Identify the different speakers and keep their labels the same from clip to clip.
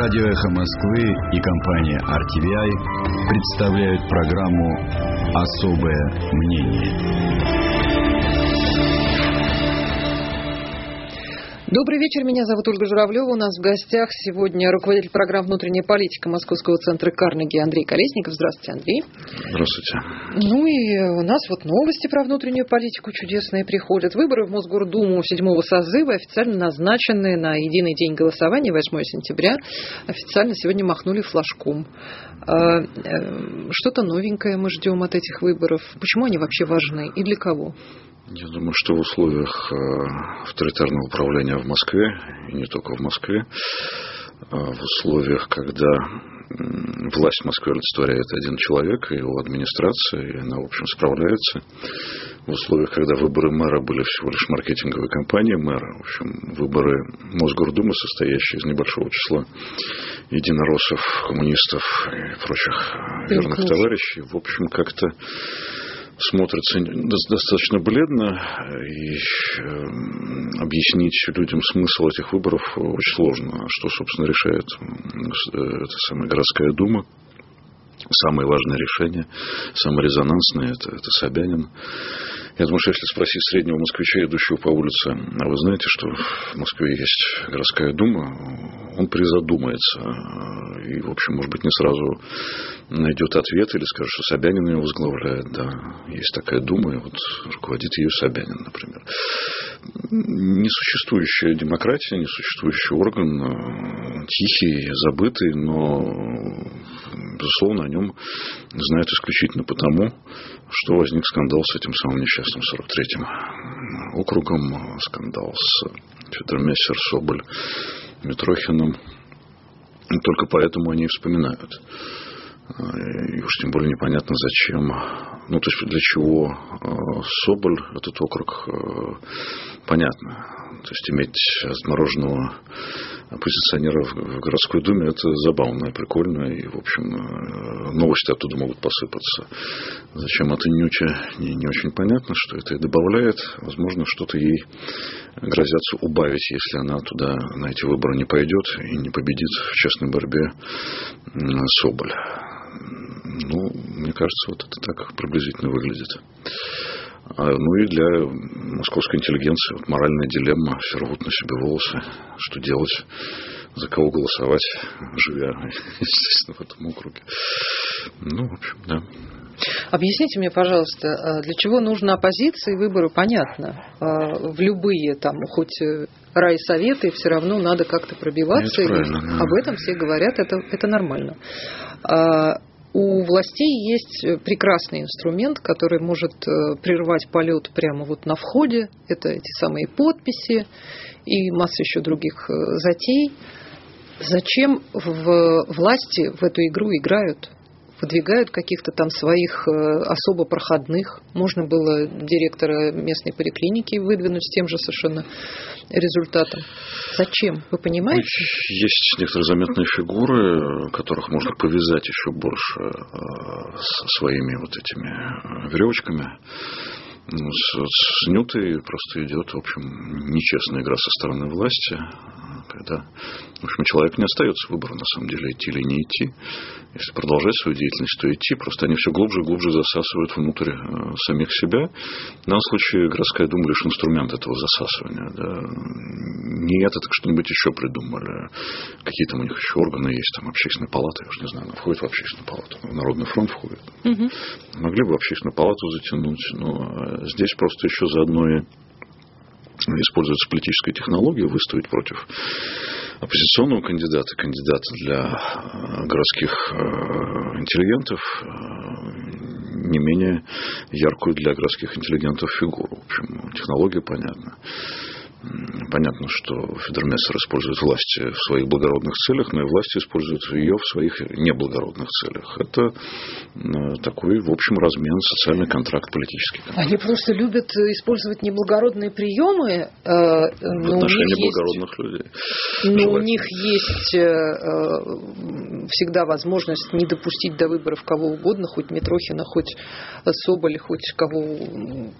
Speaker 1: Радио «Эхо Москвы» и компания RTVI представляют программу «Особое мнение».
Speaker 2: Добрый вечер, меня зовут Ольга Журавлева. У нас в гостях сегодня руководитель программ «Внутренняя политика» Московского центра Карнеги Андрей Колесников. Здравствуйте, Андрей.
Speaker 3: Здравствуйте.
Speaker 2: Ну и у нас вот новости про внутреннюю политику чудесные приходят. Выборы в Мосгордуму седьмого созыва официально назначены на единый день голосования, 8 сентября. Официально сегодня махнули флажком. А, э, что-то новенькое мы ждем от этих выборов. Почему они вообще важны и для кого?
Speaker 3: Я думаю, что в условиях э, авторитарного управления в Москве, и не только в Москве, а в условиях, когда власть в Москве олицетворяет один человек и его администрация, и она, в общем, справляется. В условиях, когда выборы мэра были всего лишь маркетинговой кампанией мэра, в общем, выборы Мосгордумы, состоящие из небольшого числа единороссов, коммунистов и прочих верных товарищей, в общем, как-то смотрится достаточно бледно, и эм, объяснить людям смысл этих выборов очень сложно. Что, собственно, решает э, эта самая городская дума. Самое важное решение, самое резонансное, это, это Собянин. Если спросить среднего москвича, идущего по улице, а вы знаете, что в Москве есть городская дума, он призадумается. И, в общем, может быть, не сразу найдет ответ или скажет, что Собянин ее возглавляет. Да, есть такая дума, и вот руководит ее Собянин, например. Несуществующая демократия, несуществующий орган, тихий, забытый, но, безусловно, о нем знают исключительно потому, что возник скандал с этим самым несчастным 43-м округом, скандал с Федором Мессер, Соболь, Митрохиным. И только поэтому они вспоминают. И уж тем более непонятно зачем. Ну, то есть для чего э, Соболь, этот округ, э, понятно. То есть иметь отмороженного оппозиционера в городской думе, это забавно, прикольно, и, в общем, э, новости оттуда могут посыпаться. Зачем не очень, не, не очень понятно, что это и добавляет. Возможно, что-то ей грозятся убавить, если она туда на эти выборы не пойдет и не победит в честной борьбе Соболь. Ну, мне кажется, вот это так приблизительно выглядит. А, ну и для московской интеллигенции вот моральная дилемма, все рвут на себе волосы, что делать, за кого голосовать, живя, естественно, в этом округе. Ну, в общем, да.
Speaker 2: Объясните мне, пожалуйста, а для чего нужна оппозиция и выборы, понятно. А в любые там, хоть э, райсоветы, все равно надо как-то пробиваться.
Speaker 3: Да.
Speaker 2: Об этом все говорят, это, это нормально у властей есть э, прекрасный инструмент, который может э, прервать полет прямо вот на входе. Это эти самые подписи и масса еще других э, затей. Зачем в власти в эту игру играют? Выдвигают каких-то там своих особо проходных. Можно было директора местной поликлиники выдвинуть с тем же совершенно результатом. Зачем? Вы понимаете?
Speaker 3: Есть некоторые заметные фигуры, которых можно повязать еще больше э, своими вот этими э, веревочками. С, Нютой просто идет, в общем, нечестная игра со стороны власти, когда, в общем, человек не остается выбора, на самом деле, идти или не идти. Если продолжать свою деятельность, то идти. Просто они все глубже и глубже засасывают внутрь э, самих себя. В данном случае городская дума лишь инструмент этого засасывания. Да. Не это, так что-нибудь еще придумали. Какие там у них еще органы есть, там общественная палата, я уж не знаю, она входит в общественную палату, в Народный фронт входит. Угу. Могли бы общественную палату затянуть, но э, здесь просто еще заодно и используется политическая технология выставить против оппозиционного кандидата, кандидата для э, городских э, интеллигентов, э, не менее яркую для городских интеллигентов фигуру. В общем, технология понятна. Понятно, что Федермессер использует власть в своих благородных целях, но и власть использует ее в своих неблагородных целях. Это э, такой, в общем, размен, социальный контракт, политический контракт.
Speaker 2: Они просто любят использовать неблагородные приемы. Э,
Speaker 3: в отношении благородных есть, людей.
Speaker 2: Но у них есть э, всегда возможность не допустить до выборов кого угодно, хоть Митрохина, хоть Соболя, хоть кого,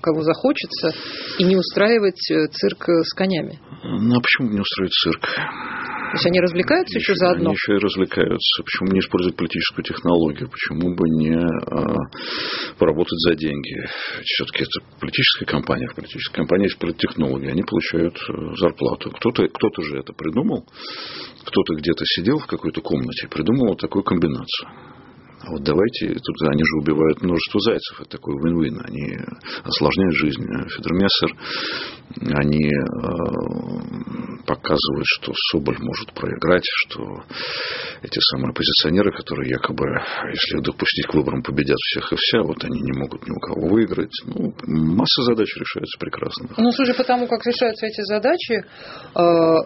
Speaker 2: кого захочется, и не устраивать цирк с конями.
Speaker 3: Ну а почему не устроить цирк?
Speaker 2: То есть они развлекаются еще, еще заодно?
Speaker 3: Они еще и развлекаются. Почему не использовать политическую технологию? Почему бы не а, поработать за деньги? Все-таки это политическая компания. В политической компании есть политтехнологи. Они получают э, зарплату. Кто-то кто же это придумал. Кто-то где-то сидел в какой-то комнате и придумал вот такую комбинацию. А вот давайте, тут они же убивают множество зайцев, это такой вин-вин, они осложняют жизнь. Федермессер, они э, показывают, что Соболь может проиграть, что эти самые оппозиционеры, которые якобы, если допустить к выборам, победят всех и вся, вот они не могут ни у кого выиграть. Ну, масса задач решается прекрасно.
Speaker 2: Ну, судя по тому, как решаются эти задачи, э, э,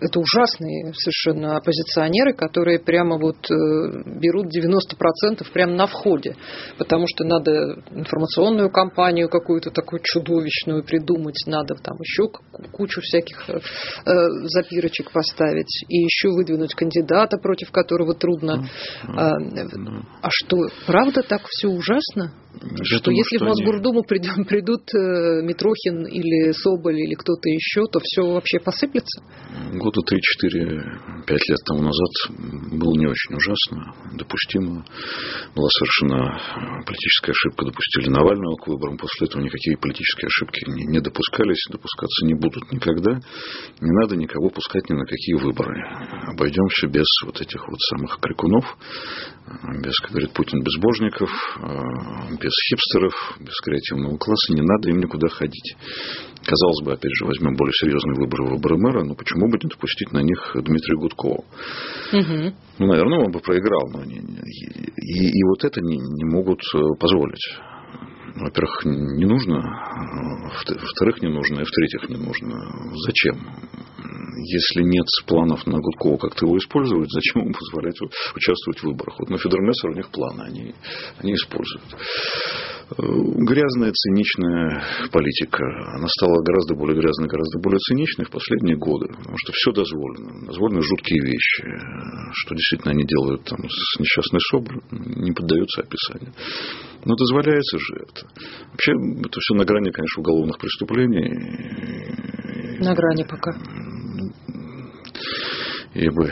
Speaker 2: это ужасные совершенно оппозиционеры, которые прямо вот берут 90 90% прямо на входе, потому что надо информационную кампанию какую-то такую чудовищную придумать, надо там еще кучу всяких э, э, запирочек поставить, и еще выдвинуть кандидата, против которого трудно. А, а что, правда так все ужасно? Я что думаю, если что в Мосгордуму они... придут э, Митрохин или Соболь или кто-то еще, то все вообще посыплется?
Speaker 3: Года 3-4-5 лет тому назад было не очень ужасно, допустимо. Была совершена политическая ошибка, допустили Навального к выборам. После этого никакие политические ошибки не, не допускались, допускаться не будут никогда. Не надо никого пускать ни на какие выборы. Обойдемся без вот этих вот самых крикунов, без, как говорит Путин, безбожников, э, без хипстеров, без креативного класса, не надо им никуда ходить. Казалось бы, опять же, возьмем более серьезные выборы, выборы мэра, но почему бы не допустить на них Дмитрия Гудкова? Угу. Ну, наверное, он бы проиграл, но они, и, и вот это не, не могут э, позволить во-первых, не нужно, во-вторых, не нужно, и в-третьих, не нужно. Зачем? Если нет планов на Гудкова как-то его использовать, зачем ему позволять участвовать в выборах? Вот на Федермессер у них планы, они, они используют. Грязная, циничная политика. Она стала гораздо более грязной, гораздо более циничной в последние годы. Потому что все дозволено. Дозволены жуткие вещи. Что действительно они делают там, с несчастной Соболь, не поддается описанию. Но дозволяется же это. Вообще, это все на грани, конечно, уголовных преступлений.
Speaker 2: На грани пока.
Speaker 3: И бы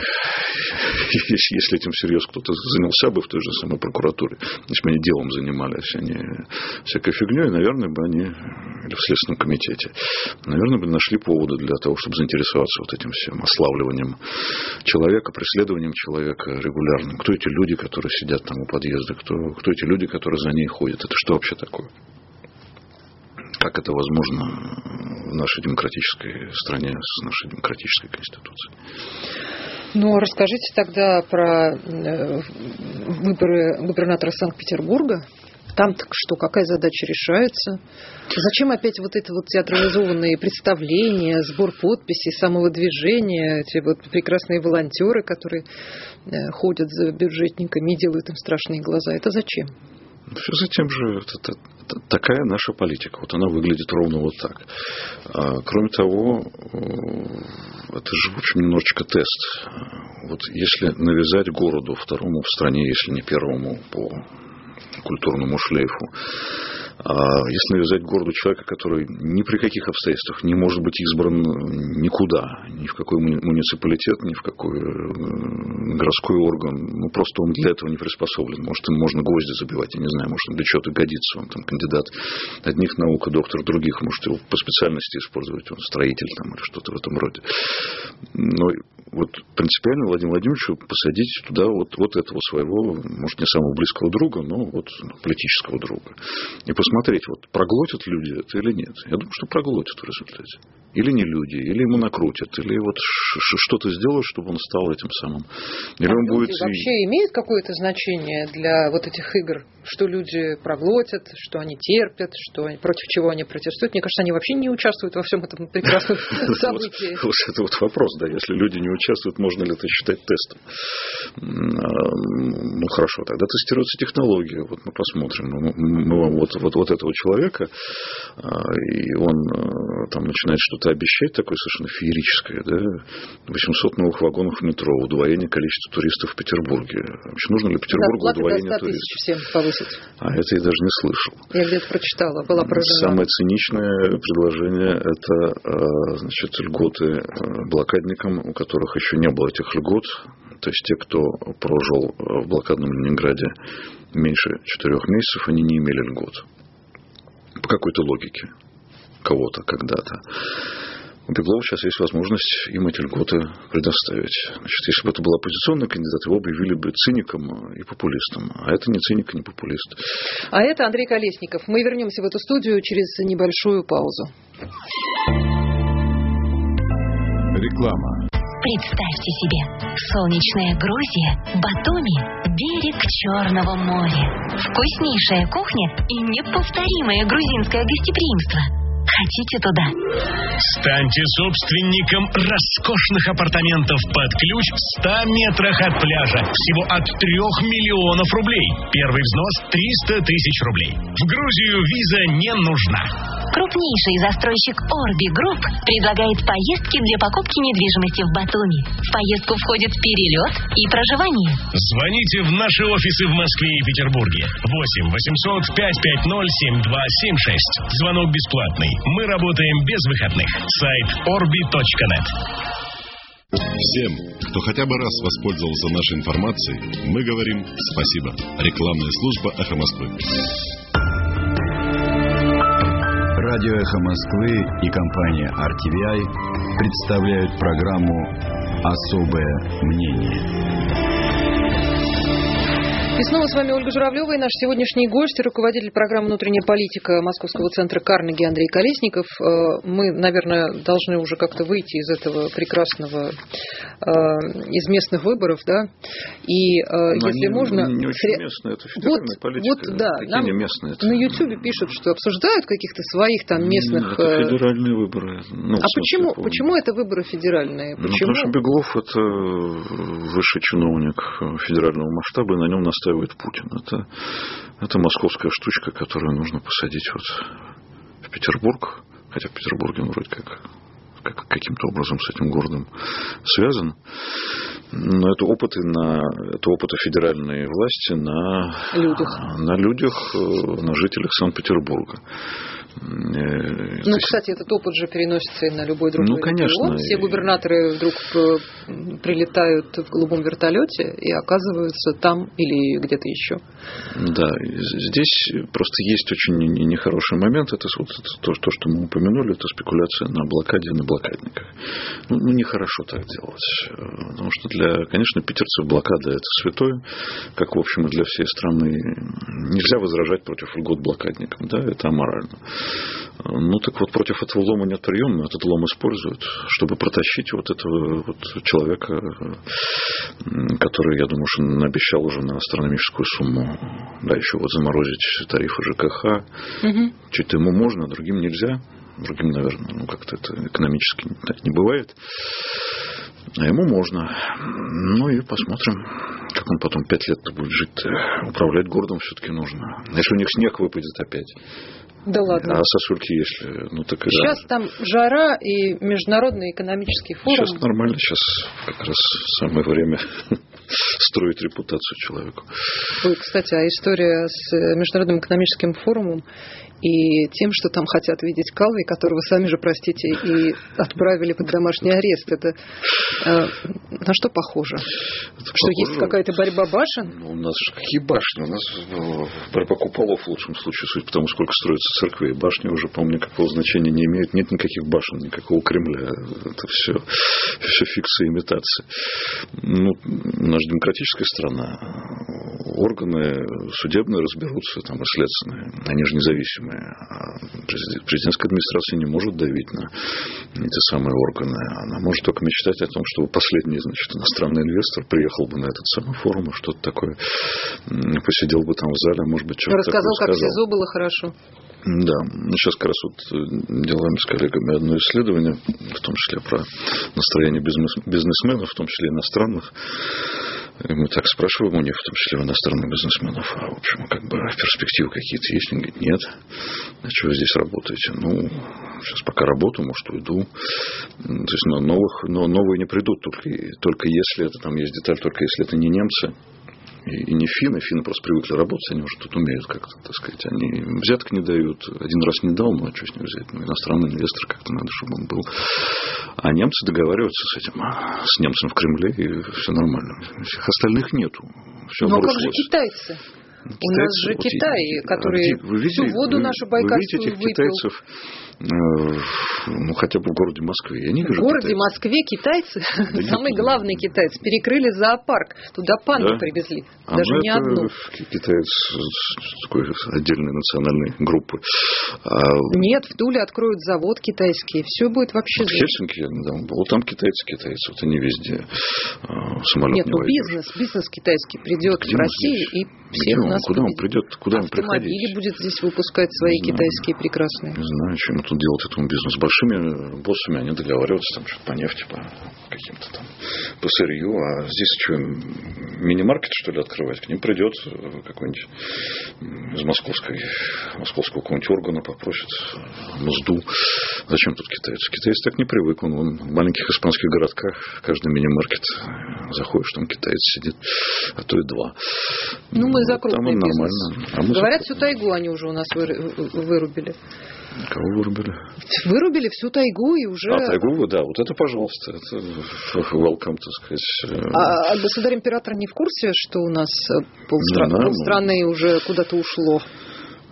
Speaker 3: если этим всерьез кто-то занялся бы в той же самой прокуратуре, если бы они делом занимались, а не всякой фигней, наверное, бы они, или в Следственном комитете, наверное, бы нашли поводы для того, чтобы заинтересоваться вот этим всем ославливанием человека, преследованием человека регулярным. Кто эти люди, которые сидят там у подъезда, кто, кто эти люди, которые за ней ходят? Это что вообще такое? Как это возможно в нашей демократической стране с нашей демократической конституцией?
Speaker 2: Ну, расскажите тогда про э, выборы губернатора Санкт-Петербурга. Там так что, какая задача решается? Зачем опять вот эти вот театрализованные представления, сбор подписей, самого движения, эти вот прекрасные волонтеры, которые э, ходят за бюджетниками и делают им страшные глаза? Это зачем?
Speaker 3: Все затем же, это, это, такая наша политика. Вот она выглядит ровно вот так. А, кроме того, это же, в общем, немножечко тест. Вот если навязать городу, второму в стране, если не первому по культурному шлейфу, если навязать городу человека, который ни при каких обстоятельствах не может быть избран никуда, ни в какой муниципалитет, ни в какой э, городской орган, ну просто он для этого не приспособлен. Может, им можно гвозди забивать, я не знаю, может, он для чего-то годится, он там кандидат одних наук, а доктор других, может, его по специальности использовать, он строитель там или что-то в этом роде. Но вот принципиально Владимиру Владимировичу посадить туда вот, вот этого своего, может, не самого близкого друга, но вот политического друга. И посмотреть, вот проглотят люди это или нет. Я думаю, что проглотят в результате. Или не люди, или ему накрутят, или вот что-то сделают, чтобы он стал этим самым. Или
Speaker 2: а он будет... вообще имеет какое-то значение для вот этих игр? Что люди проглотят, что они терпят, что они, против чего они протестуют? Мне кажется, они вообще не участвуют во всем этом прекрасном событии.
Speaker 3: Вот это вот вопрос, да, если люди не участвуют, можно ли это считать тестом? А, ну хорошо, тогда тестируется технология. Вот мы посмотрим. Мы вот, вот, вот этого человека, а, и он а, там начинает что что-то обещать такое совершенно феерическое, да, 800 новых вагонов в метро, удвоение количества туристов в Петербурге. Вообще нужно ли Петербургу удвоение туристов?
Speaker 2: Всем повысить. 10.
Speaker 3: А это я даже не слышал.
Speaker 2: Я где-то прочитала, была поражена.
Speaker 3: Самое циничное предложение – это э, значит, льготы э, блокадникам, у которых еще не было этих льгот. То есть те, кто прожил в блокадном Ленинграде меньше четырех месяцев, они не имели льгот. По какой-то логике кого-то когда-то. У Беглова сейчас есть возможность им эти льготы предоставить. Значит, если бы это был оппозиционный кандидат, его объявили бы циником и популистом. А это не циник и не популист.
Speaker 2: А это Андрей Колесников. Мы вернемся в эту студию через небольшую паузу.
Speaker 1: Реклама.
Speaker 4: Представьте себе, солнечная Грузия, Батуми, берег Черного моря. Вкуснейшая кухня и неповторимое грузинское гостеприимство – Хотите туда?
Speaker 5: Станьте собственником роскошных апартаментов под ключ в 100 метрах от пляжа. Всего от 3 миллионов рублей. Первый взнос 300 тысяч рублей. В Грузию виза не нужна.
Speaker 4: Крупнейший застройщик Orbi Group предлагает поездки для покупки недвижимости в Батуми. В поездку входит перелет и проживание.
Speaker 5: Звоните в наши офисы в Москве и Петербурге. 8 800 550 7276. Звонок бесплатный. Мы работаем без выходных. Сайт orbi.net.
Speaker 6: Всем, кто хотя бы раз воспользовался нашей информацией, мы говорим спасибо. Рекламная служба «Эхо Москвы».
Speaker 1: Радио «Эхо Москвы» и компания RTVI представляют программу «Особое мнение».
Speaker 2: И снова с вами Ольга Журавлева и наш сегодняшний гость, руководитель программы «Внутренняя политика» Московского центра Карнеги Андрей Колесников. Э, мы, наверное, должны уже как-то выйти из этого прекрасного, э, из местных выборов, да, и
Speaker 3: Но
Speaker 2: э, если
Speaker 3: они
Speaker 2: можно...
Speaker 3: Не очень местные, это федеральная
Speaker 2: вот,
Speaker 3: политика.
Speaker 2: вот, да,
Speaker 3: Какие
Speaker 2: нам
Speaker 3: не местные? Это...
Speaker 2: на Ютьюбе пишут, что обсуждают каких-то своих там местных...
Speaker 3: Это федеральные выборы. Ну,
Speaker 2: а почему, почему это выборы федеральные?
Speaker 3: Ну,
Speaker 2: Почему?
Speaker 3: потому что Беглов это высший чиновник федерального масштаба, и на нем настаивает Путин. Это, это московская штучка, которую нужно посадить вот в Петербург. Хотя в Петербурге он вроде как как, каким-то образом с этим городом связан. Но это опыты, на, это опыты федеральной власти на
Speaker 2: людях,
Speaker 3: на, людях, на жителях Санкт-Петербурга.
Speaker 2: Ну, кстати, этот опыт же переносится и на любой другой
Speaker 3: ну, конечно.
Speaker 2: регион. Все губернаторы вдруг э, прилетают в голубом вертолете и оказываются там или где-то еще.
Speaker 3: Да, здесь просто есть очень нехороший момент. Это вот то, то, что мы упомянули, это спекуляция на блокаде, на блокадниках. Ну, ну нехорошо так делать. Потому что, для, конечно, питерцев блокада это святое, как, в общем, и для всей страны. Нельзя возражать против льгот блокадникам, да, это аморально. Ну, так вот, против этого лома нет приема, этот лом используют, чтобы протащить вот этого вот человека, который, я думаю, что обещал уже на астрономическую сумму, да, еще вот заморозить тарифы ЖКХ. Угу. Чуть-то ему можно, а другим нельзя. Другим, наверное, ну, как-то это экономически не бывает. А ему можно. Ну и посмотрим, как он потом пять лет будет жить. Управлять городом все-таки нужно. Если у них снег выпадет опять.
Speaker 2: Да ладно.
Speaker 3: А сосульки если... Ну, так и
Speaker 2: сейчас да. там жара и международный экономический форум.
Speaker 3: Сейчас нормально, сейчас как раз самое время строить репутацию человеку.
Speaker 2: Ой, кстати, а история с Международным экономическим форумом и тем, что там хотят видеть Калви, которого сами же, простите, и отправили под домашний арест. Это э, на что похоже? Это что похоже? есть какая-то борьба башен?
Speaker 3: Ну, у нас какие башни? У нас э, борьба куполов в лучшем случае, судя по тому, сколько строится церквей. Башни уже, по-моему, никакого значения не имеют. Нет никаких башен, никакого Кремля. Это все, все фикция, имитация. Ну, наша демократическая страна. Органы судебные разберутся, там, и следственные. Они же независимые А президентская администрация не может давить на эти самые органы. Она может только мечтать о том, чтобы последний, значит, иностранный инвестор приехал бы на этот самый форум и что-то такое посидел бы там в зале, может быть, что-то
Speaker 2: Рассказал,
Speaker 3: такое
Speaker 2: как в СИЗО было хорошо.
Speaker 3: Да, ну сейчас как раз вот э, делаем с коллегами одно исследование, в том числе про настроение бизнесменов, в том числе иностранных. И мы так спрашиваем у них, в том числе у иностранных бизнесменов, а в общем, как бы перспективы какие-то есть? Они говорят, нет. А что вы здесь работаете? Ну, сейчас пока работаю, может, уйду. То есть но новых, но новые не придут, только, только если это там есть деталь, только если это не немцы, и, не финны. Финны просто привыкли работать, они уже тут умеют как-то, так сказать. Они взяток не дают. Один раз не дал, ну а что с него взять? Ну, иностранный инвестор как-то надо, чтобы он был. А немцы договариваются с этим, с немцем в Кремле, и все нормально. Всех остальных нету. Все
Speaker 2: ну, а как же китайцы? Китайцы, У нас же вот Китай, который вы видите, всю воду вы, нашу байкальскую
Speaker 3: вы видите этих выпил. китайцев ну, хотя бы в городе Москве. Я не вижу
Speaker 2: в городе китайцев. Москве китайцы, да самый главный китайцы, перекрыли зоопарк. Туда панду да? привезли. А даже не одну.
Speaker 3: Китаец такой отдельной национальной группы.
Speaker 2: А... Нет, в Туле откроют завод китайский. Все будет вообще...
Speaker 3: Вот в Хельсинки я недавно был. Вот там китайцы, китайцы. Вот они везде а, самолет
Speaker 2: Нет, ну бизнес, бизнес китайский придет в Россию и всех
Speaker 3: Где
Speaker 2: нас
Speaker 3: Куда он придет? Куда он приходит?
Speaker 2: Автомобили будет здесь выпускать свои китайские прекрасные.
Speaker 3: Не знаю, чем тут делать этому бизнесу. С большими боссами они договариваются там что-то по нефти, по каким-то там по сырью. А здесь что, мини-маркет, что ли, открывать? К ним придет какой-нибудь из московской, московского какого-нибудь органа попросит мзду. Зачем тут китайцы? Китайцы так не привык. Он, он в маленьких испанских городках, каждый мини-маркет заходишь, там китаец сидит, а то и два.
Speaker 2: Ну, мы за крупный бизнес. А Говорят, всю тайгу они уже у нас вырубили.
Speaker 3: Кого вырубили?
Speaker 2: Вырубили всю тайгу и уже...
Speaker 3: А, тайгу, да, вот это, пожалуйста, это welcome, так сказать.
Speaker 2: А, а государь-император не в курсе, что у нас полстра... да, полстраны ну... уже куда-то ушло?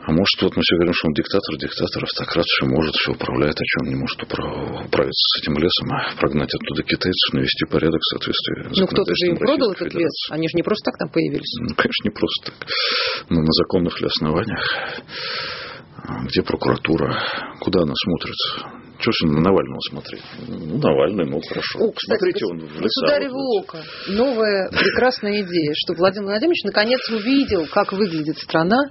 Speaker 3: А может, вот мы все говорим, что он диктатор, диктатор, автократ, все может, все управляет, а он не может управиться с этим лесом, а прогнать оттуда китайцев, навести порядок в соответствии
Speaker 2: с Ну, кто-то же им продал этот лес, они же не просто так там появились.
Speaker 3: Ну, конечно, не просто так, но на законных ли основаниях. Где прокуратура? Куда она смотрит? Что же на Навального смотреть? Ну, Навальный, ну, хорошо.
Speaker 2: О, кстати, Смотрите, он в леса. Вот, око. Новая прекрасная идея, что Владимир Владимирович наконец увидел, как выглядит страна,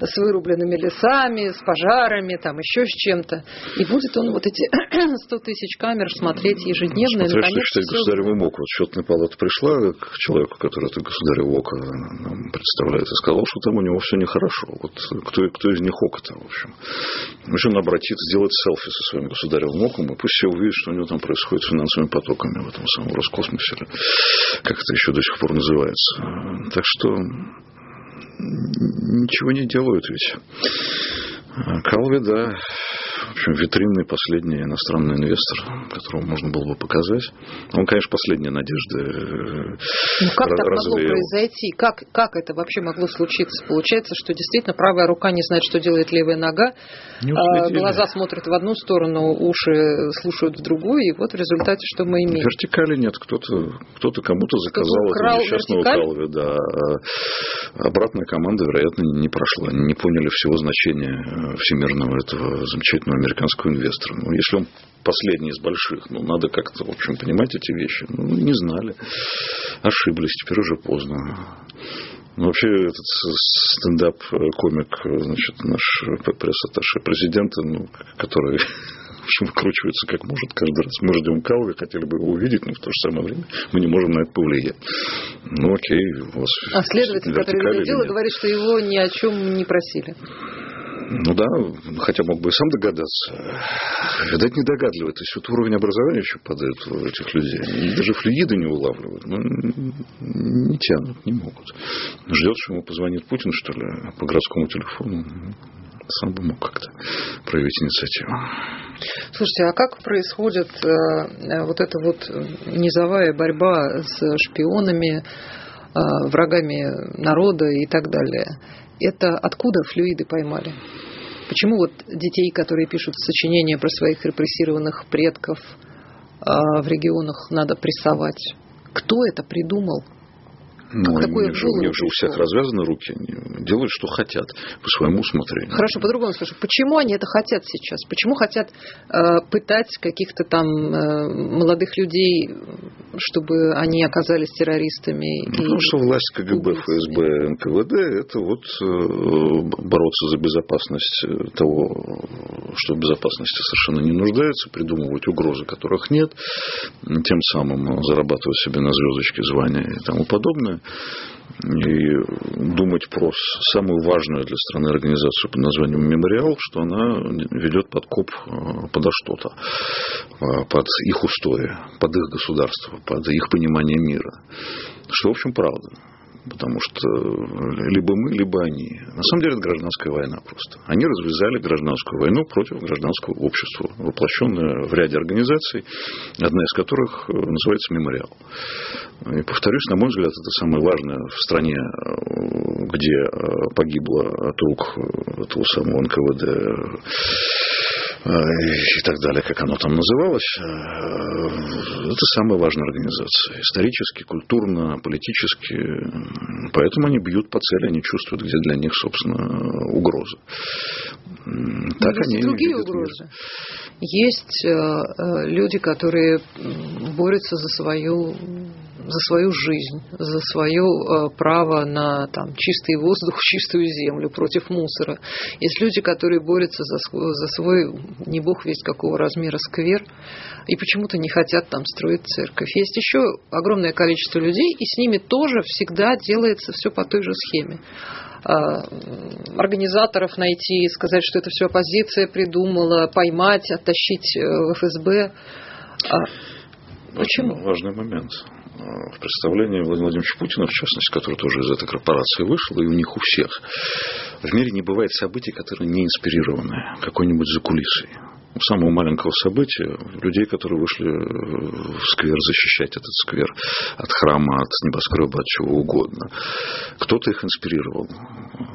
Speaker 2: с вырубленными лесами, с пожарами, там еще с чем-то. И будет он вот эти 100 тысяч камер смотреть ежедневно.
Speaker 3: Смотря, что считать государевым оком. Вот счетная палата пришла к человеку, который это государев око нам представляет, и сказал, что там у него все нехорошо. Вот кто, кто из них око-то, в общем. В общем, он обратится, сделать селфи со своим государевым оком, и пусть все увидят, что у него там происходит с финансовыми потоками в этом самом Роскосмосе, как это еще до сих пор называется. Так что ничего не делают ведь. Калви, да, в общем, витринный последний иностранный инвестор, которого можно было бы показать. Он, конечно, последняя надежда.
Speaker 2: Э, ну, как так могло произойти? Как, как это вообще могло случиться? Получается, что действительно правая рука не знает, что делает левая нога, а глаза смотрят в одну сторону, уши слушают в другую, и вот в результате что мы имеем?
Speaker 3: Вертикали нет. Кто-то кто кому-то заказал кто этого несчастного Калви. Да. А обратная команда, вероятно, не прошла. Не поняли всего значения э, всемирного этого замечательного американского инвестора. Ну, если он последний из больших, ну, надо как-то, в общем, понимать эти вещи. Ну, не знали. Ошиблись, теперь уже поздно. Ну, вообще, этот стендап-комик, значит, наш пресс-атташе президента, ну, который в общем, выкручивается как может каждый раз. Мы ждем Калви, хотели бы его увидеть, но в то же самое время мы не можем на это повлиять. Ну, окей, у вас...
Speaker 2: А следователь, который ведет дело, говорит, что его ни о чем не просили.
Speaker 3: Ну да, хотя мог бы и сам догадаться. Видать, недогадливый. То есть вот уровень образования еще падает у этих людей. Они даже флюиды не улавливают. Ну, не тянут, не могут. Ждет, что ему позвонит Путин, что ли, по городскому телефону. Сам бы мог как-то проявить инициативу.
Speaker 2: Слушайте, а как происходит э, вот эта вот низовая борьба с шпионами, э, врагами народа и так далее? Это откуда флюиды поймали? Почему вот детей, которые пишут сочинения про своих репрессированных предков а, в регионах, надо прессовать? Кто это придумал?
Speaker 3: Ну, как такое у, них же, у них же у всех развязаны руки, они делают, что хотят, по своему усмотрению.
Speaker 2: Хорошо, по-другому скажу. Почему они это хотят сейчас? Почему хотят э, пытать каких-то там э, молодых людей, чтобы они оказались террористами?
Speaker 3: Ну, потому что власть КГБ, ФСБ, НКВД – это вот э, бороться за безопасность того, что в безопасности совершенно не нуждается, придумывать угрозы, которых нет, тем самым зарабатывать себе на звездочке звания и тому подобное и думать про самую важную для страны организацию под названием «Мемориал», что она ведет подкоп э, подо что-то, э, под их устои, под их государство, под их понимание мира. Что, в общем, правда. Потому что либо мы, либо они. На самом деле это гражданская война просто. Они развязали гражданскую войну против гражданского общества, воплощенное в ряде организаций, одна из которых называется «Мемориал». И повторюсь, на мой взгляд, это самое важное в стране, где погибло от рук этого самого НКВД и так далее, как оно там называлось, это самая важная организация. Исторически, культурно, политически. Поэтому они бьют по цели, они чувствуют, где для них, собственно, угроза.
Speaker 2: Так есть они другие угрозы. Мир. Есть люди, которые борются за свою за свою жизнь, за свое э, право на там, чистый воздух, чистую землю, против мусора. Есть люди, которые борются за свой, за свой не бог весь какого размера сквер, и почему-то не хотят там строить церковь. Есть еще огромное количество людей, и с ними тоже всегда делается все по той же схеме а, организаторов найти, сказать, что это все оппозиция придумала, поймать, оттащить э, в ФСБ. А, почему?
Speaker 3: Важный момент в представлении Владимира Владимировича Путина, в частности, который тоже из этой корпорации вышел, и у них у всех. В мире не бывает событий, которые не инспирированы какой-нибудь закулисой самого маленького события, людей, которые вышли в сквер защищать этот сквер от храма, от небоскреба, от чего угодно. Кто-то их инспирировал,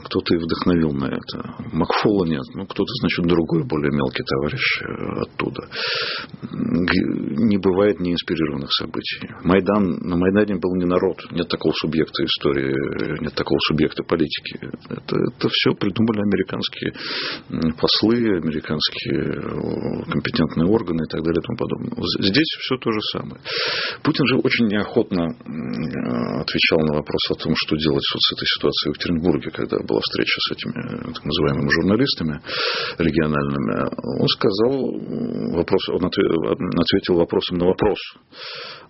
Speaker 3: кто-то их вдохновил на это. Макфола нет, ну кто-то, значит, другой, более мелкий товарищ э, оттуда. Не бывает неинспирированных событий. Майдан, на Майдане был не народ, нет такого субъекта истории, нет такого субъекта политики. Это, это все придумали американские послы, американские компетентные органы и так далее и тому подобное. Здесь все то же самое. Путин же очень неохотно отвечал на вопрос о том, что делать вот с этой ситуацией в Екатеринбурге, когда была встреча с этими так называемыми журналистами региональными. Он сказал, вопрос, он ответил вопросом на вопрос.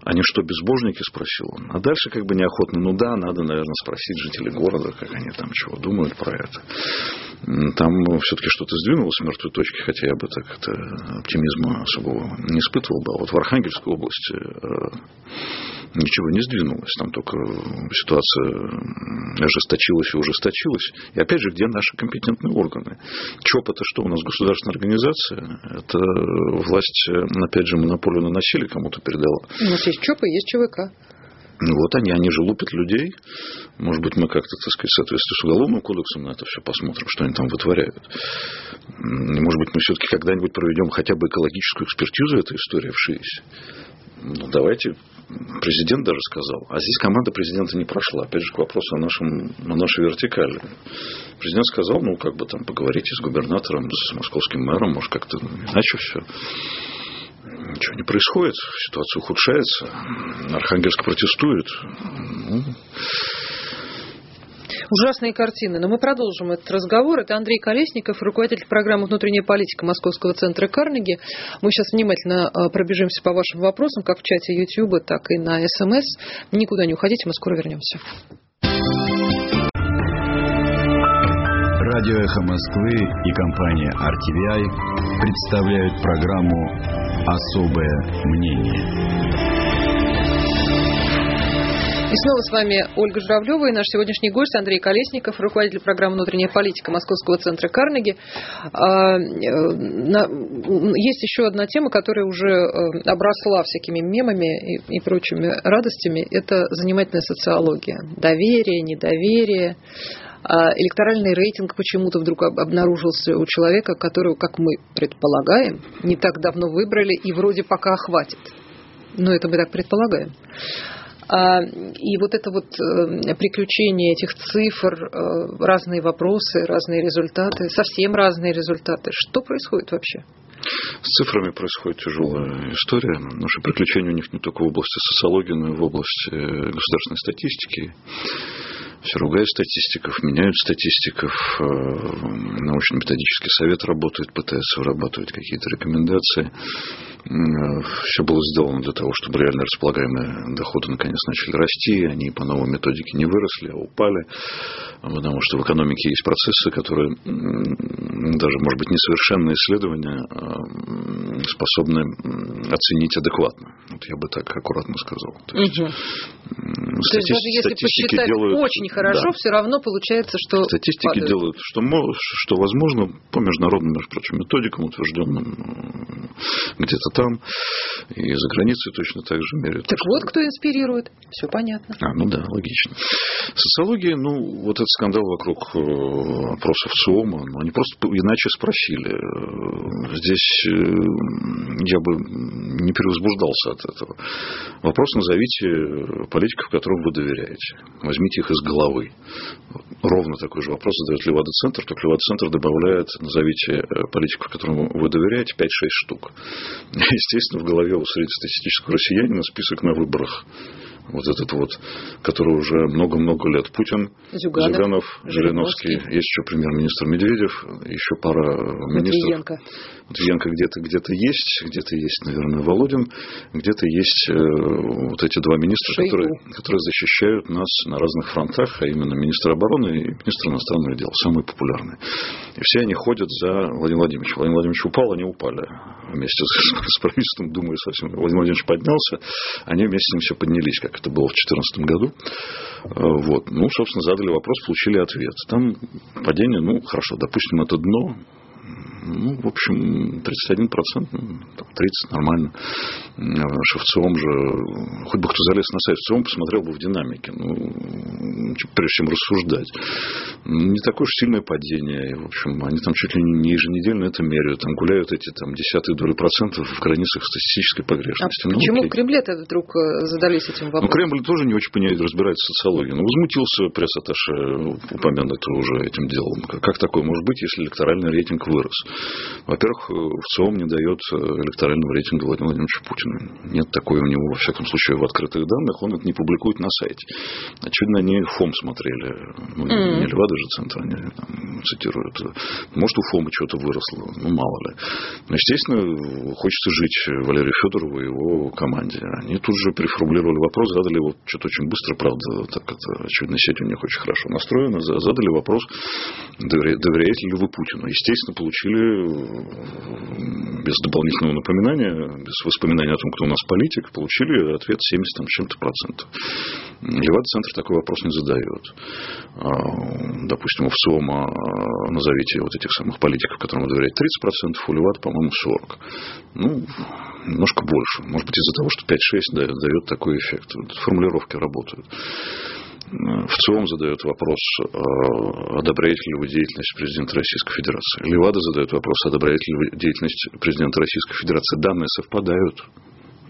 Speaker 3: Они что, безбожники, спросил он. А дальше как бы неохотно, ну да, надо, наверное, спросить жителей города, как они там чего думают про это. Там все-таки что-то сдвинулось с мертвой точки, хотя я бы так это оптимизма особого не испытывал бы. А вот в Архангельской области э, ничего не сдвинулось. Там только ситуация ожесточилась и ужесточилась. И опять же, где наши компетентные органы? ЧОП это что у нас государственная организация? Это власть, опять же, монополию на насилие кому-то передала.
Speaker 2: Есть ЧОП и есть ЧВК.
Speaker 3: Ну вот они, они же лупят людей. Может быть, мы как-то, так сказать, в соответствии с уголовным кодексом на это все посмотрим, что они там вытворяют. Может быть, мы все-таки когда-нибудь проведем хотя бы экологическую экспертизу этой истории в ШИИСе. Ну, давайте президент даже сказал. А здесь команда президента не прошла. Опять же, к вопросу о, нашем, о нашей вертикали. Президент сказал, ну, как бы там поговорите с губернатором, с московским мэром, может, как-то иначе все ничего не происходит, ситуация ухудшается, Архангельск протестует. Ну,
Speaker 2: Ужасные картины. Но мы продолжим этот разговор. Это Андрей Колесников, руководитель программы «Внутренняя политика» Московского центра Карнеги. Мы сейчас внимательно а, пробежимся по вашим вопросам, как в чате YouTube, так и на СМС. Никуда не уходите, мы скоро вернемся.
Speaker 1: Радио «Эхо Москвы» и компания RTVI представляют программу Особое мнение.
Speaker 2: И снова с вами Ольга Журавлева и наш сегодняшний гость Андрей Колесников, руководитель программы «Внутренняя политика» Московского центра Карнеги. А, э, есть еще одна тема, которая уже э, обросла всякими мемами и прочими радостями. Это занимательная социология. Доверие, недоверие, электоральный рейтинг почему-то вдруг обнаружился у человека, которого, как мы предполагаем, не так давно выбрали и вроде пока хватит. Но это мы так предполагаем. А, и вот это вот э, приключение этих цифр, э, разные вопросы, разные результаты, совсем разные результаты. Что происходит вообще?
Speaker 3: С цифрами происходит тяжелая история. Наши приключения у них не только в области социологии, но и в области э, государственной статистики все ругают статистиков, меняют статистиков. Э, научно-методический совет работает, пытается вырабатывать какие-то рекомендации. Все было сделано для того, чтобы реально располагаемые доходы наконец начали расти. Они по новой методике не выросли, а упали. Потому что в экономике есть процессы, которые даже, может быть, несовершенные исследования способны оценить адекватно. Вот я бы так аккуратно сказал.
Speaker 2: То есть, угу. То есть даже если посчитать делают, очень хорошо, да. все равно получается, что
Speaker 3: Статистики падают. делают, что, что возможно по международным, между прочим, методикам, утвержденным где-то там, и за границей точно так же меряют.
Speaker 2: Так вот, кто инспирирует. Все понятно.
Speaker 3: А, ну да, логично. Социология, ну, вот этот скандал вокруг э, опросов ЦИОМа, ну, они просто иначе спросили. Э, здесь э, я бы не перевозбуждался от этого. Вопрос назовите политиков, которым вы доверяете. Возьмите их из головы. Ровно такой же вопрос задает Левада-центр, только Левада-центр добавляет, назовите политиков, которым вы доверяете, 5-6 штук. Естественно, в голове у среднестатистического россиянина список на выборах вот этот вот, который уже много-много лет. Путин, Зюганов, Зюганов Жириновский, есть еще премьер-министр Медведев, еще пара министров. Матвиенко. Матвиенко где-то где есть, где-то есть, наверное, Володин, где-то есть э, вот эти два министра, которые, которые защищают нас на разных фронтах, а именно министр обороны и министр иностранных дел, самые популярные. И все они ходят за Владимиром Владимировичем. Владимир Владимирович упал, они упали вместе с, с правительством, думаю, совсем. Владимир Владимирович поднялся, они вместе с ним все поднялись, как это было в 2014 году. Э, вот. Ну, собственно, задали вопрос, получили ответ. Там падение, ну, хорошо, допустим, это дно, ну, в общем, 31%, 30% нормально. Шевцом же, хоть бы кто залез на сайт Шевцом, посмотрел бы в динамике, ну, прежде чем рассуждать. Не такое уж сильное падение. В общем, они там чуть ли не еженедельно это меряют. Там гуляют эти там, десятые доли процентов в границах статистической погрешности.
Speaker 2: А ну, почему окей. в Кремле-то вдруг э, задались этим вопросом? Ну,
Speaker 3: Кремль тоже не очень понимает, разбирается в социологии. Ну, возмутился пресс-атташе, упомянутый уже этим делом. Как такое может быть, если электоральный рейтинг вырос? Во-первых, ВЦИОМ не дает э, электорального рейтинга Владимира Владимировича Путина. Нет такой у него, во всяком случае, в открытых данных. Он это не публикует на сайте. Очевидно, они ФОМ смотрели. Ну, mm-hmm. не Левада же центр, они там, цитируют. Может, у ФОМа что-то выросло, ну, мало ли. Но, естественно, хочется жить Валерию Федорову и его команде. Они тут же переформулировали вопрос, задали его что-то очень быстро, правда, так это, очевидно, сеть у них очень хорошо настроена, задали вопрос, доверяете ли вы Путину. Естественно, получили без дополнительного напоминания, без воспоминания о том, кто у нас политик, получили ответ 70 там, чем-то процентов. Левада-центр такой вопрос не задает. А, допустим, у ВСОМа а, назовите вот этих самых политиков, которым вы доверяете 30%, у Левада, по-моему, 40%. Ну, немножко больше. Может быть, из-за того, что 5-6 дает такой эффект. Формулировки работают в ЦИОМ задает вопрос, а, одобряете ли вы деятельность президента Российской Федерации. Левада задает вопрос, одобряете ли вы деятельность президента Российской Федерации. Данные совпадают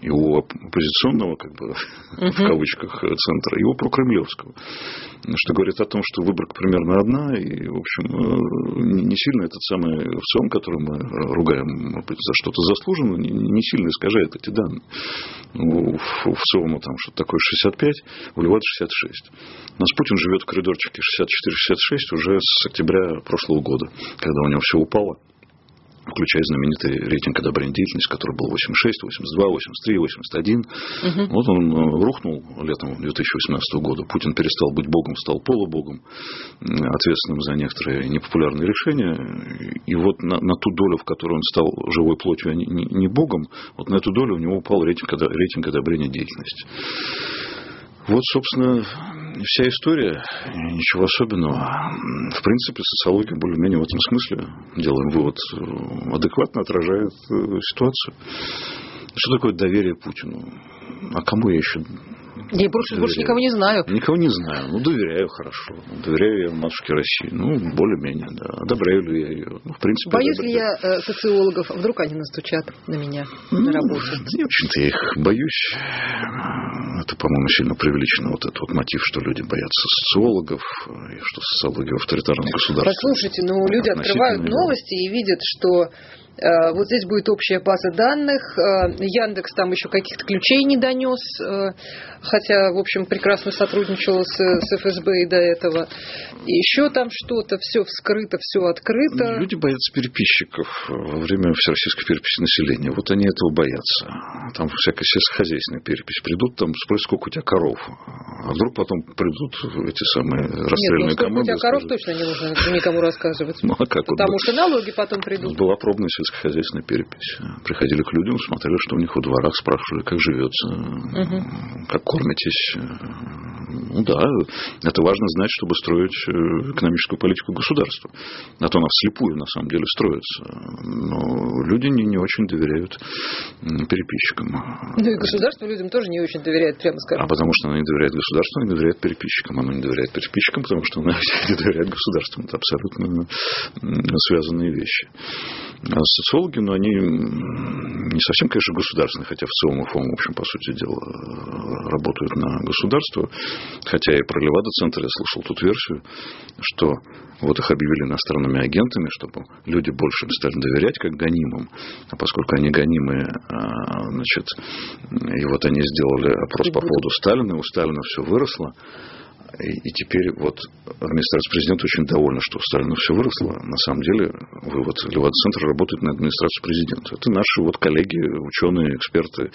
Speaker 3: и у оппозиционного, как бы, uh-huh. в кавычках, центра, и у прокремлевского. Что говорит о том, что выборка примерно одна, и, в общем, э, не сильно этот самый ВЦИОМ, который мы ругаем, может быть, за что-то заслуженно, не сильно искажает эти данные. У ВЦИОМа там что-то такое 65, у Левада 66. У нас Путин живет в коридорчике 64-66 уже с октября прошлого года, когда у него все упало включая знаменитый рейтинг одобрения деятельности, который был 86, 82, 83, 81. Угу. Вот он э, рухнул летом 2018 года. Путин перестал быть богом, стал полубогом, ответственным за некоторые непопулярные решения. И вот на, на ту долю, в которой он стал живой плотью, а не, не, не богом, вот на эту долю у него упал рейтинг, рейтинг одобрения деятельности. Вот, собственно, вся история, ничего особенного. В принципе, социология более-менее в этом смысле, делаем вывод, адекватно отражает э, ситуацию. Что такое доверие Путину? А кому я еще
Speaker 2: я больше, больше никого не знаю.
Speaker 3: Никого не знаю. Ну, доверяю хорошо. Доверяю я матушке России. Ну, более-менее, да. Одобряю ли я ее? Ну, в принципе,
Speaker 2: Боюсь ли я э, социологов? Вдруг они настучат на меня ну, на работе?
Speaker 3: Не очень-то я их боюсь. Это, по-моему, сильно преувеличено. Вот этот вот мотив, что люди боятся социологов, и что социология в авторитарном государстве.
Speaker 2: Послушайте, ну, люди открывают новости и видят, что вот здесь будет общая база данных. Э, Яндекс там еще каких-то ключей не донес, э, хотя, в общем, прекрасно сотрудничал с, с ФСБ и до этого. Еще там что-то, все вскрыто, все открыто.
Speaker 3: Люди боятся переписчиков во время всероссийской переписи населения. Вот они этого боятся. Там всякая сельскохозяйственная перепись. Придут там, спросят, сколько у тебя коров. А вдруг потом придут эти самые расстрельные
Speaker 2: Нет, ну,
Speaker 3: команды.
Speaker 2: у тебя коров точно не нужно никому рассказывать.
Speaker 3: Ну, а как
Speaker 2: Потому
Speaker 3: вот
Speaker 2: что налоги потом придут.
Speaker 3: Была пробная сельскохозяйственная перепись. Приходили к людям, смотрели, что у них во дворах, спрашивали, как живется,
Speaker 2: Угу.
Speaker 3: как кормитесь. Ну да, это важно знать, чтобы строить э, экономическую политику государства. А то она вслепую, на самом деле, строится. Но люди не, не очень доверяют переписчикам.
Speaker 2: Ну и государство людям тоже не очень доверяет, прямо
Speaker 3: А
Speaker 2: скажем.
Speaker 3: потому что оно не доверяет государству, оно не доверяет переписчикам. Оно не доверяет переписчикам, потому что оно не доверяет государству. Это абсолютно связанные вещи. А социологи, ну, они не совсем, конечно, государственные, хотя в целом УФОМ, в общем, по сути дела, э, работают на государство. Хотя и про Левада-центр я слышал тут версию, что вот их объявили иностранными агентами, чтобы люди больше им стали доверять, как гонимым. А поскольку они гонимые, а, значит, и вот они сделали опрос по поводу Сталина, и у Сталина все выросло. И, и теперь вот администрация президента очень довольна, что у Сталина все выросло. На самом деле вывод Левада-центр работает на администрацию президента. Это наши вот коллеги, ученые, эксперты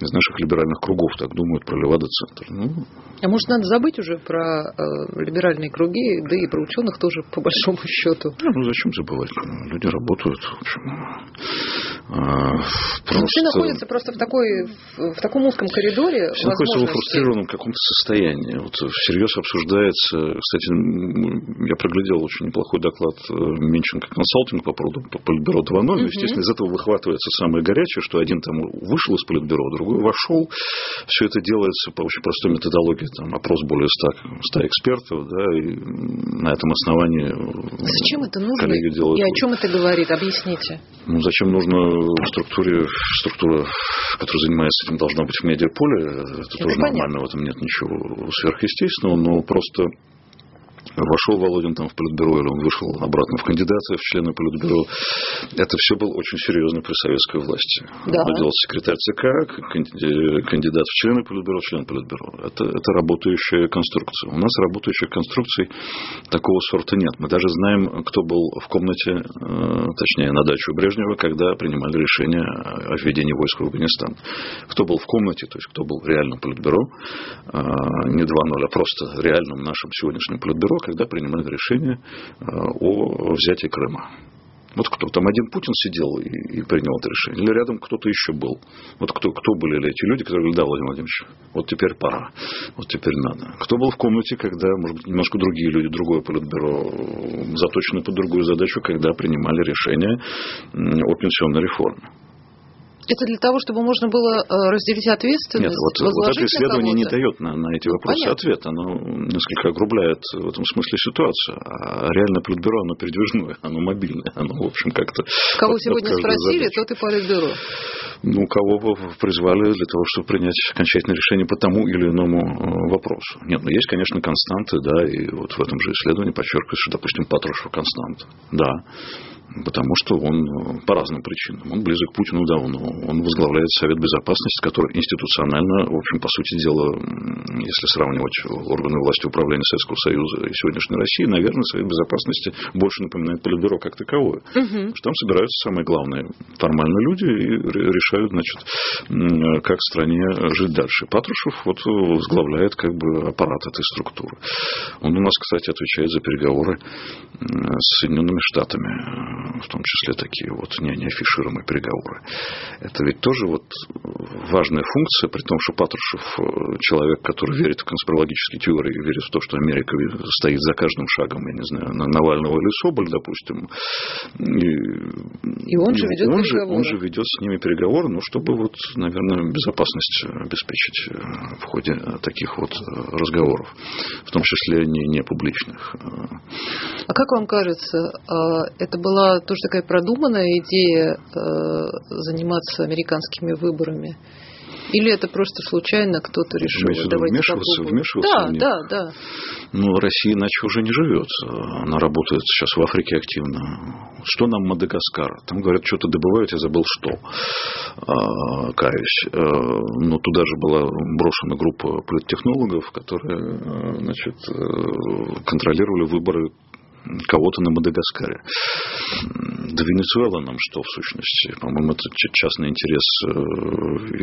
Speaker 3: из наших либеральных кругов так думают про Левада-центр. Ну,
Speaker 2: А может, надо забыть уже про э, либеральные круги, да и про ученых тоже, по большому счету.
Speaker 3: ну, зачем забывать? Люди работают, в общем. А, просто-
Speaker 2: Все находятся просто в, такой, в, в таком узком коридоре.
Speaker 3: Все находятся во фрустрированном каком-то состоянии. Вот всерьез обсуждается, кстати, я проглядел очень неплохой доклад э, Минченко консалтинг по поводу по Политбюро 2.0.
Speaker 2: Мгм.
Speaker 3: Естественно, из этого выхватывается самое горячее, что один там вышел из Политбюро, другой вошел. Все это делается по очень простой методологии. Там опрос более 100, 100 экспертов, да, и на этом основании э,
Speaker 2: Зачем это нужно
Speaker 3: коллеги делают
Speaker 2: и о чем это говорит? Объясните.
Speaker 3: Ну, зачем нужно в структуре, структура, которая занимается этим, должна быть в медиаполе. Это, тоже
Speaker 2: понятно.
Speaker 3: нормально, в этом нет ничего сверхъестественного, но просто вошел Володин там в политбюро, или он вышел обратно в кандидаты в члены политбюро. Это все было очень серьезно при советской власти.
Speaker 2: Да.
Speaker 3: Наделался секретарь ЦК, канди- кандидат в члены политбюро, член политбюро. Это, это работающая конструкция. У нас работающих конструкций такого сорта нет. Мы даже знаем, кто был в комнате, э, точнее, на даче у Брежнева, когда принимали решение о введении войск в Афганистан. Кто был в комнате, то есть кто был реальным политбюро, э, не 2.0, а просто реальным нашим сегодняшним политбюро, когда принимали решение э, о взятии Крыма. Вот кто там один Путин сидел и, и принял это решение, или рядом кто-то еще был. Вот кто, кто были эти люди, которые говорили, да, Владимир Владимирович, вот теперь пора, вот теперь надо. Кто был в комнате, когда, может быть, немножко другие люди, другое политбюро, заточено под другую задачу, когда принимали решение о пенсионной реформе.
Speaker 2: Это для того, чтобы можно было э, разделить ответственность,
Speaker 3: Нет, вот, вот это исследование не дает на, на эти вопросы
Speaker 2: понятно.
Speaker 3: ответ. Оно несколько огрубляет в этом смысле ситуацию. А реально политбюро, оно передвижное, оно мобильное. Оно, в общем, как-то...
Speaker 2: Кого
Speaker 3: под- под
Speaker 2: сегодня
Speaker 3: каждую
Speaker 2: спросили,
Speaker 3: задачу.
Speaker 2: тот и политбюро.
Speaker 3: Ну, кого бы призвали для того, чтобы принять окончательное решение по тому или иному э, вопросу. Нет, ну есть, конечно, константы, да, и вот в этом же исследовании подчеркивается, что, допустим, Патрушев константа. Да, потому что он э, по разным причинам. Он близок к Путину давно. Он возглавляет Совет Безопасности, который институционально, в общем, по сути дела, если сравнивать органы власти управления Советского Союза и сегодняшней России, наверное, Совет Безопасности больше напоминает Политбюро как таковое. Что там собираются самые главные формально люди и ре- решают, значит, как стране жить дальше. Патрушев вот возглавляет как бы аппарат этой структуры. Он у нас, кстати, отвечает за переговоры с Соединенными Штатами, в том числе такие вот не, не афишируемые переговоры. Это ведь тоже вот важная функция, при том, что Патрушев э, человек, который верит в конспирологические теории, верит в то, что Америка стоит за каждым шагом, я не знаю, на Навального или Соболь, допустим. И,
Speaker 2: И он же ведет
Speaker 3: он же,
Speaker 2: переговоры.
Speaker 3: он же ведет с ними переговоры, ну, чтобы вот, наверное, безопасность обеспечить э, в ходе э, таких вот э, разговоров, в том числе не, не публичных. Э,
Speaker 2: А как вам кажется, это была тоже такая продуманная идея э, заниматься американскими выборами? Или это просто случайно кто-то решил
Speaker 3: Имеется
Speaker 2: давайте
Speaker 3: вмешиваться,
Speaker 2: попробуем.
Speaker 3: вмешиваться
Speaker 2: Да,
Speaker 3: в них?
Speaker 2: да, да.
Speaker 3: Ну, Россия иначе уже не живет. Она работает сейчас в Африке активно. Что нам Мадагаскар? Там говорят, что-то добывают, я забыл что. А, каюсь. А, но туда же была брошена группа политтехнологов, которые а, значит, э, контролировали выборы кого-то на Мадагаскаре. Да Венесуэла нам что, в сущности? По-моему, это частный интерес э,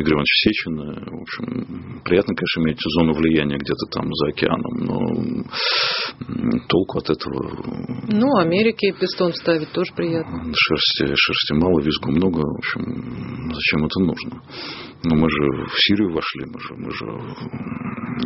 Speaker 3: Игоря Ивановича Сечина. В общем, приятно, конечно, иметь зону влияния где-то там за океаном, но толку от этого
Speaker 2: Ну, Америке пистон ставить тоже приятно.
Speaker 3: шерсти, шерсти мало, визгу много. В общем, зачем это нужно? Ну, мы же в Сирию вошли, мы же, мы же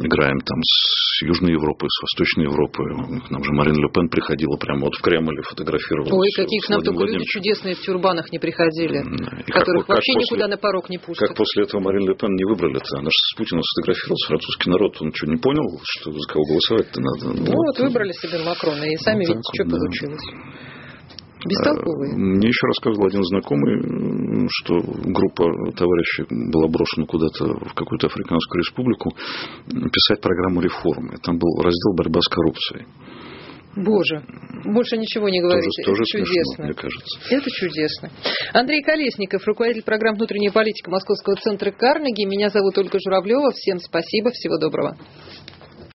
Speaker 3: играем там с Южной Европой, с Восточной Европой. К нам же Марин Ле Пен приходила прямо вот в Кремль и фотографировалась.
Speaker 2: Ой, какие к нам только люди чудесные в тюрбанах не приходили.
Speaker 3: И как-
Speaker 2: которых
Speaker 3: как
Speaker 2: вообще
Speaker 3: после-
Speaker 2: никуда на порог не пустят.
Speaker 3: Как после этого Марин Ле Пен не выбрали-то? Она же с Путиным сфотографировалась, французский народ, он что, не понял, что за кого голосовать-то надо?
Speaker 2: Ну, вот выбрали себе Макрона, и сами
Speaker 3: Вот так
Speaker 2: видите, что
Speaker 3: вот, да.
Speaker 2: получилось. Бестолковые.
Speaker 3: А, Мне еще рассказывал один знакомый, что группа товарищей была брошена куда-то в какую-то африканскую республику писать программу реформы. Там был раздел «Борьба с коррупцией».
Speaker 2: Боже, больше ничего не
Speaker 3: Тоже,
Speaker 2: говорите.
Speaker 3: тоже
Speaker 2: Это
Speaker 3: смешно,
Speaker 2: чудесно.
Speaker 3: мне кажется.
Speaker 2: Это чудесно. Андрей Колесников, руководитель программ «Внутренняя политика» Московского центра Карнеги. Меня зовут Ольга Журавлева. Всем спасибо, всего доброго.